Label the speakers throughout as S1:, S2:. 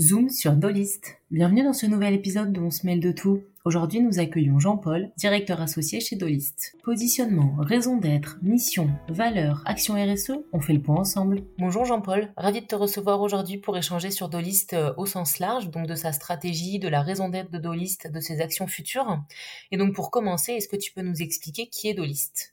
S1: Zoom sur Dolist. Bienvenue dans ce nouvel épisode dont on se mêle de tout. Aujourd'hui, nous accueillons Jean-Paul, directeur associé chez Dolist. Positionnement, raison d'être, mission, valeur, action RSE, on fait le point ensemble. Bonjour Jean-Paul, ravi de te recevoir aujourd'hui pour échanger sur Dolist euh, au sens large, donc de sa stratégie, de la raison d'être de Dolist, de ses actions futures. Et donc pour commencer, est-ce que tu peux nous expliquer qui est Dolist?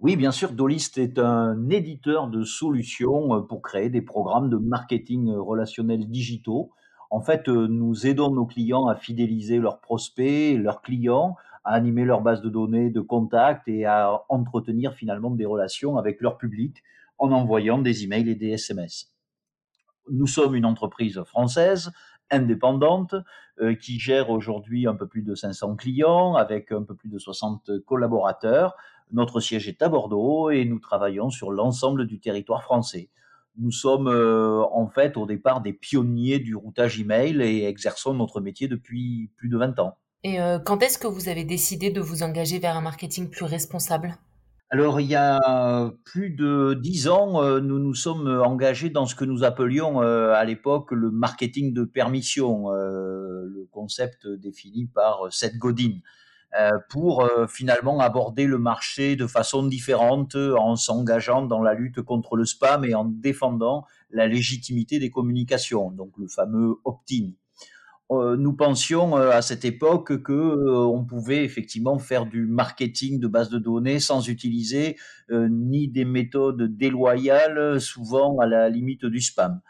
S2: Oui, bien sûr, Dolist est un éditeur de solutions euh, pour créer des programmes de marketing euh, relationnel digitaux en fait, euh, nous aidons nos clients à fidéliser leurs prospects, leurs clients, à animer leur base de données de contacts et à entretenir finalement des relations avec leur public en envoyant des emails et des SMS. Nous sommes une entreprise française indépendante qui gère aujourd'hui un peu plus de 500 clients avec un peu plus de 60 collaborateurs. Notre siège est à Bordeaux et nous travaillons sur l'ensemble du territoire français. Nous sommes euh, en fait au départ des pionniers du routage email et exerçons notre métier depuis plus de 20 ans.
S1: Et euh, quand est-ce que vous avez décidé de vous engager vers un marketing plus responsable?
S2: Alors, il y a plus de dix ans, euh, nous nous sommes engagés dans ce que nous appelions à l'époque le marketing de permission, le concept défini par Seth Godin. Euh, pour euh, finalement aborder le marché de façon différente en s'engageant dans la lutte contre le spam et en défendant la légitimité des communications, donc le fameux opt-in. Euh, nous pensions à cette époque que on pouvait effectivement faire du marketing de base de données sans utiliser ni des méthodes déloyales, souvent à la limite du spam.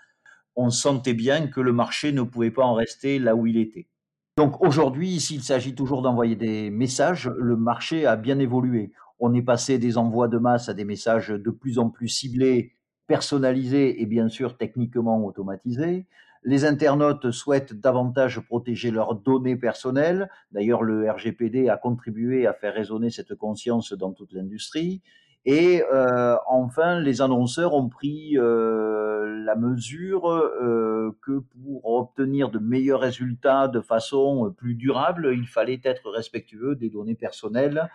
S2: On sentait bien que le marché ne pouvait pas en rester là où il était. Donc aujourd'hui, s'il s'agit toujours d'envoyer des messages, le marché a bien évolué. On est passé des envois de masse à des messages de plus en plus ciblés, personnalisés et bien sûr techniquement automatisés. Les internautes souhaitent davantage protéger leurs données personnelles. D'ailleurs, le RGPD a contribué à faire résonner cette conscience dans toute l'industrie. Et euh, enfin, les annonceurs ont pris euh, la mesure euh, que pour obtenir de meilleurs résultats de façon plus durable, il fallait être respectueux des données personnelles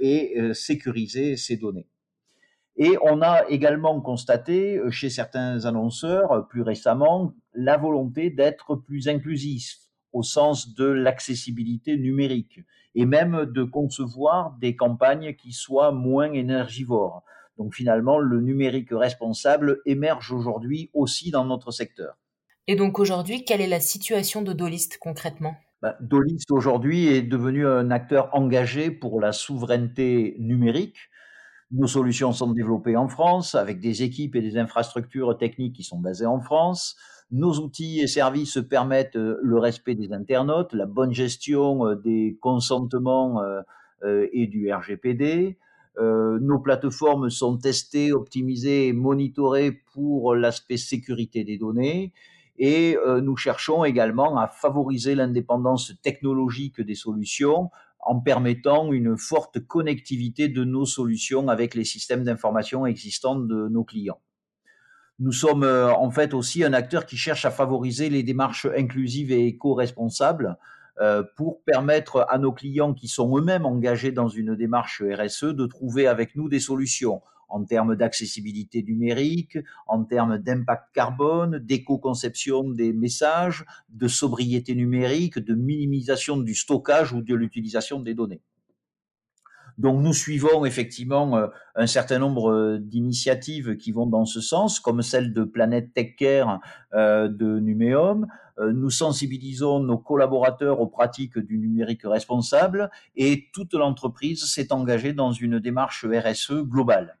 S2: et sécuriser ces données. Et on a également constaté chez certains annonceurs plus récemment la volonté d'être plus inclusif au sens de l'accessibilité numérique et même de concevoir des campagnes qui soient moins énergivores. Donc finalement, le numérique responsable émerge aujourd'hui aussi dans notre secteur.
S1: Et donc aujourd'hui, quelle est la situation de Dolist concrètement?
S2: Ben, Dolist aujourd'hui est devenu un acteur engagé pour la souveraineté numérique. Nos solutions sont développées en France avec des équipes et des infrastructures techniques qui sont basées en France. Nos outils et services permettent euh, le respect des internautes, la bonne gestion euh, des consentements euh, et du RGPD. nos plateformes sont testées, optimisées et monitorées pour l'aspect sécurité des données. Et nous cherchons également à favoriser l'indépendance technologique des solutions en permettant une forte connectivité de nos solutions avec les systèmes d'information existants de nos clients. Nous sommes euh, en fait aussi un acteur qui cherche à favoriser les démarches inclusives et éco-responsables euh, pour permettre à nos clients qui sont eux-mêmes engagés dans une démarche RSE de trouver avec nous des solutions en termes d'accessibilité numérique, en termes d'impact carbone, d'éco-conception des messages, de sobriété numérique, de minimisation du stockage ou de l'utilisation des données. Donc nous suivons effectivement euh, un certain nombre euh, d'initiatives qui vont dans ce sens, comme celle de Planète Tech Care euh, de Numéum. Nous sensibilisons nos collaborateurs aux pratiques du numérique responsable et toute l'entreprise s'est engagée dans une démarche RSE globale.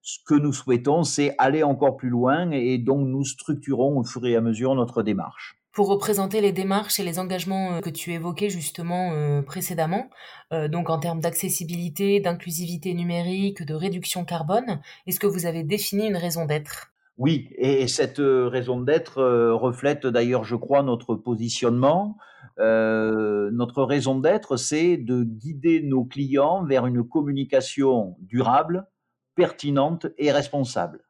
S2: Ce que nous souhaitons, c'est aller encore plus loin et donc nous structurons au fur et à mesure notre démarche
S1: pour représenter les démarches et les engagements euh, que tu évoquais justement euh, précédemment, euh, donc en termes d'accessibilité, d'inclusivité numérique, de réduction carbone, est-ce que vous avez défini une raison d'être?
S2: Oui, et cette raison d'être reflète d'ailleurs, je crois, notre positionnement. notre raison d'être, c'est de guider nos clients vers une communication durable, pertinente et responsable.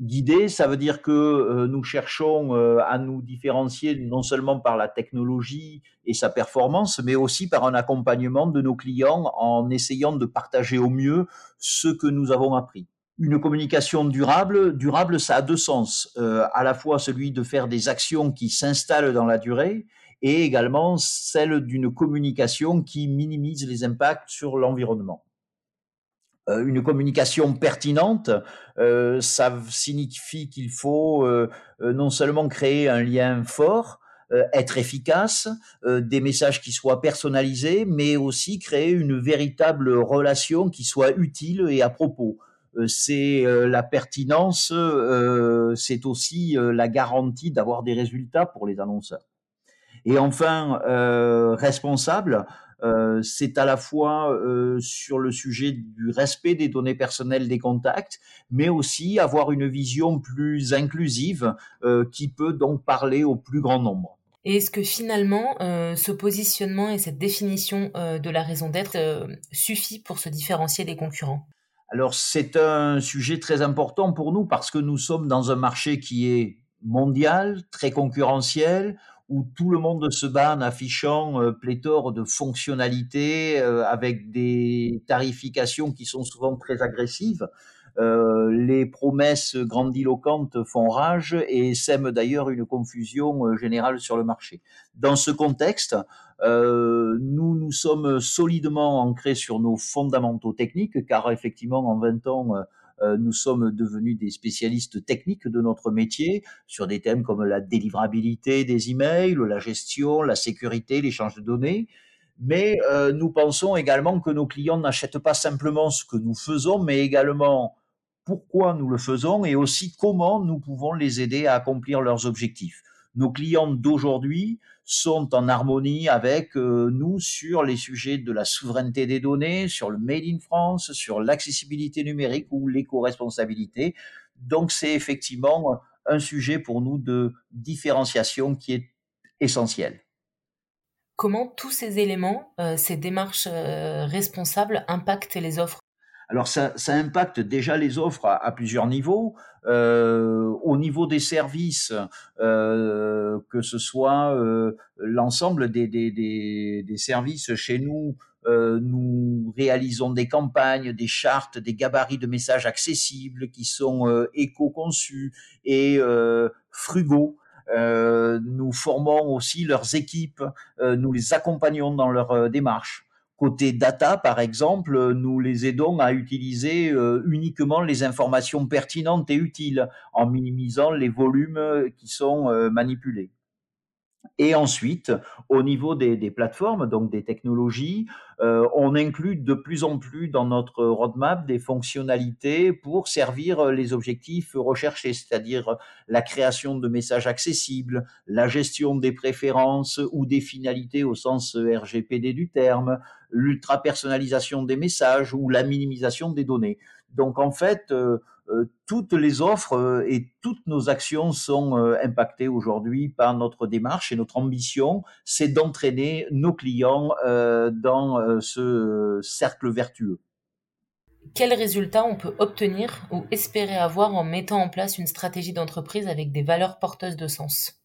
S2: Guider, ça veut dire que euh, nous cherchons euh, à nous différencier non seulement par la technologie et sa performance, mais aussi par un accompagnement de nos clients en essayant de partager au mieux ce que nous avons appris. une communication durable, durable, ça a deux sens. Euh, à la fois celui de faire des actions qui s'installent dans la durée et également celle d'une communication qui minimise les impacts sur l'environnement. Euh, une communication pertinente, euh, ça signifie qu'il faut non seulement créer un lien fort, être efficace, des messages qui soient personnalisés, mais aussi créer une véritable relation qui soit utile et à propos. Euh, c'est euh, la pertinence, euh, c'est aussi la garantie d'avoir des résultats pour les annonceurs. Et enfin, responsable, c'est à la fois sur le sujet du respect des données personnelles des contacts, mais aussi avoir une vision plus inclusive qui peut donc parler au plus grand nombre.
S1: Et est-ce que finalement, ce positionnement et cette définition de la raison d'être suffit pour se différencier des concurrents?
S2: Alors c'est un sujet très important pour nous parce que nous sommes dans un marché qui est mondial, très concurrentiel, où tout le monde se bat en affichant euh, pléthore de fonctionnalités euh, avec des tarifications qui sont souvent très agressives. Euh, les promesses grandiloquentes font rage et sèment d'ailleurs une confusion générale sur le marché. Dans ce contexte, nous nous sommes solidement ancrés sur nos fondamentaux techniques, car effectivement, en 20 ans, nous sommes devenus des spécialistes techniques de notre métier sur des thèmes comme la délivrabilité des emails, la gestion, la sécurité, l'échange de données. Mais nous pensons également que nos clients n'achètent pas simplement ce que nous faisons, mais également pourquoi nous le faisons et aussi comment nous pouvons les aider à accomplir leurs objectifs. Nos clients d'aujourd'hui sont en harmonie avec euh, nous sur les sujets de la souveraineté des données, sur le Made in France, sur l'accessibilité numérique ou l'éco-responsabilité. Donc c'est effectivement un sujet pour nous de différenciation qui est essentiel.
S1: Comment tous ces éléments, euh, ces démarches euh, responsables impactent les offres?
S2: Alors ça, ça, impacte déjà les offres à, plusieurs niveaux. Euh, au niveau des services, euh, que ce soit euh, l'ensemble des, des, des, des, services chez nous, euh, nous réalisons des campagnes, des chartes, des gabarits de messages accessibles qui sont euh, éco-conçus et frugaux. nous formons aussi leurs équipes, nous les accompagnons dans leur démarche. Côté data, par exemple, nous les aidons à utiliser euh, uniquement les informations pertinentes et utiles en minimisant les volumes qui sont euh, manipulés. Et ensuite, au niveau des, des, plateformes, donc des technologies, euh, on inclut de plus en plus dans notre roadmap des fonctionnalités pour servir les objectifs recherchés, c'est-à-dire la création de messages accessibles, la gestion des préférences ou des finalités au sens RGPD du terme, l'ultra-personnalisation des messages ou la minimisation des données. Donc en fait, euh, toutes les offres euh, et toutes nos actions sont impactées aujourd'hui par notre démarche et notre ambition, c'est d'entraîner nos clients dans ce cercle vertueux.
S1: Quels résultats on peut obtenir ou espérer avoir en mettant en place une stratégie d'entreprise avec des valeurs porteuses de sens?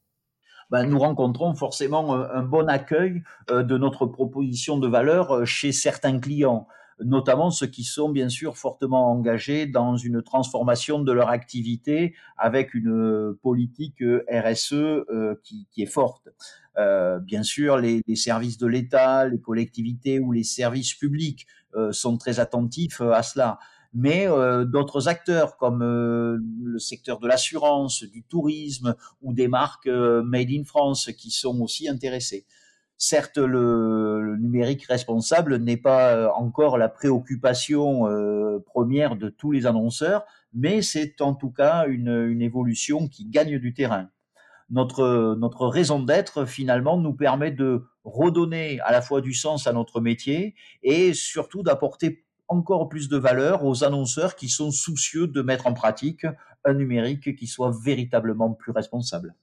S2: Ben, nous rencontrons forcément un, bon accueil de notre proposition de valeur chez certains clients notamment ceux qui sont bien sûr fortement engagés dans une transformation de leur activité avec une politique RSE euh, qui, est forte. Euh, bien sûr, les, services de l'État, les collectivités ou les services publics euh, sont très attentifs à cela mais euh, d'autres acteurs comme euh, le secteur de l'assurance, du tourisme ou des marques euh, made in France qui sont aussi intéressés. Certes, le, numérique responsable n'est pas euh, encore la préoccupation euh, première de tous les annonceurs, mais c'est en tout cas une, évolution qui gagne du terrain. Notre raison d'être, finalement, nous permet de redonner à la fois du sens à notre métier et surtout d'apporter encore plus de valeur aux annonceurs qui sont soucieux de mettre en pratique un numérique qui soit véritablement plus responsable.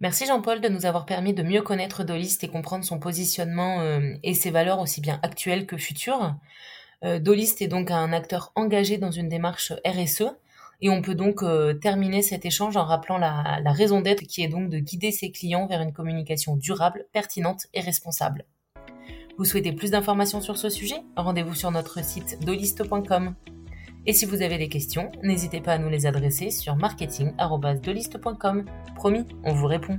S1: Merci Jean-Paul de nous avoir permis de mieux connaître Dolist et comprendre son positionnement euh, et ses valeurs aussi bien actuelles que futures. Euh, Dolist est donc un acteur engagé dans une démarche RSE et on peut donc euh, terminer cet échange en rappelant la, la raison d'être qui est donc de guider ses clients vers une communication durable, pertinente et responsable. Vous souhaitez plus d'informations sur ce sujet? Rendez-vous sur notre site dolist.com. Et si vous avez des questions, n'hésitez pas à nous les adresser sur marketing.doliste.com. Promis, on vous répond.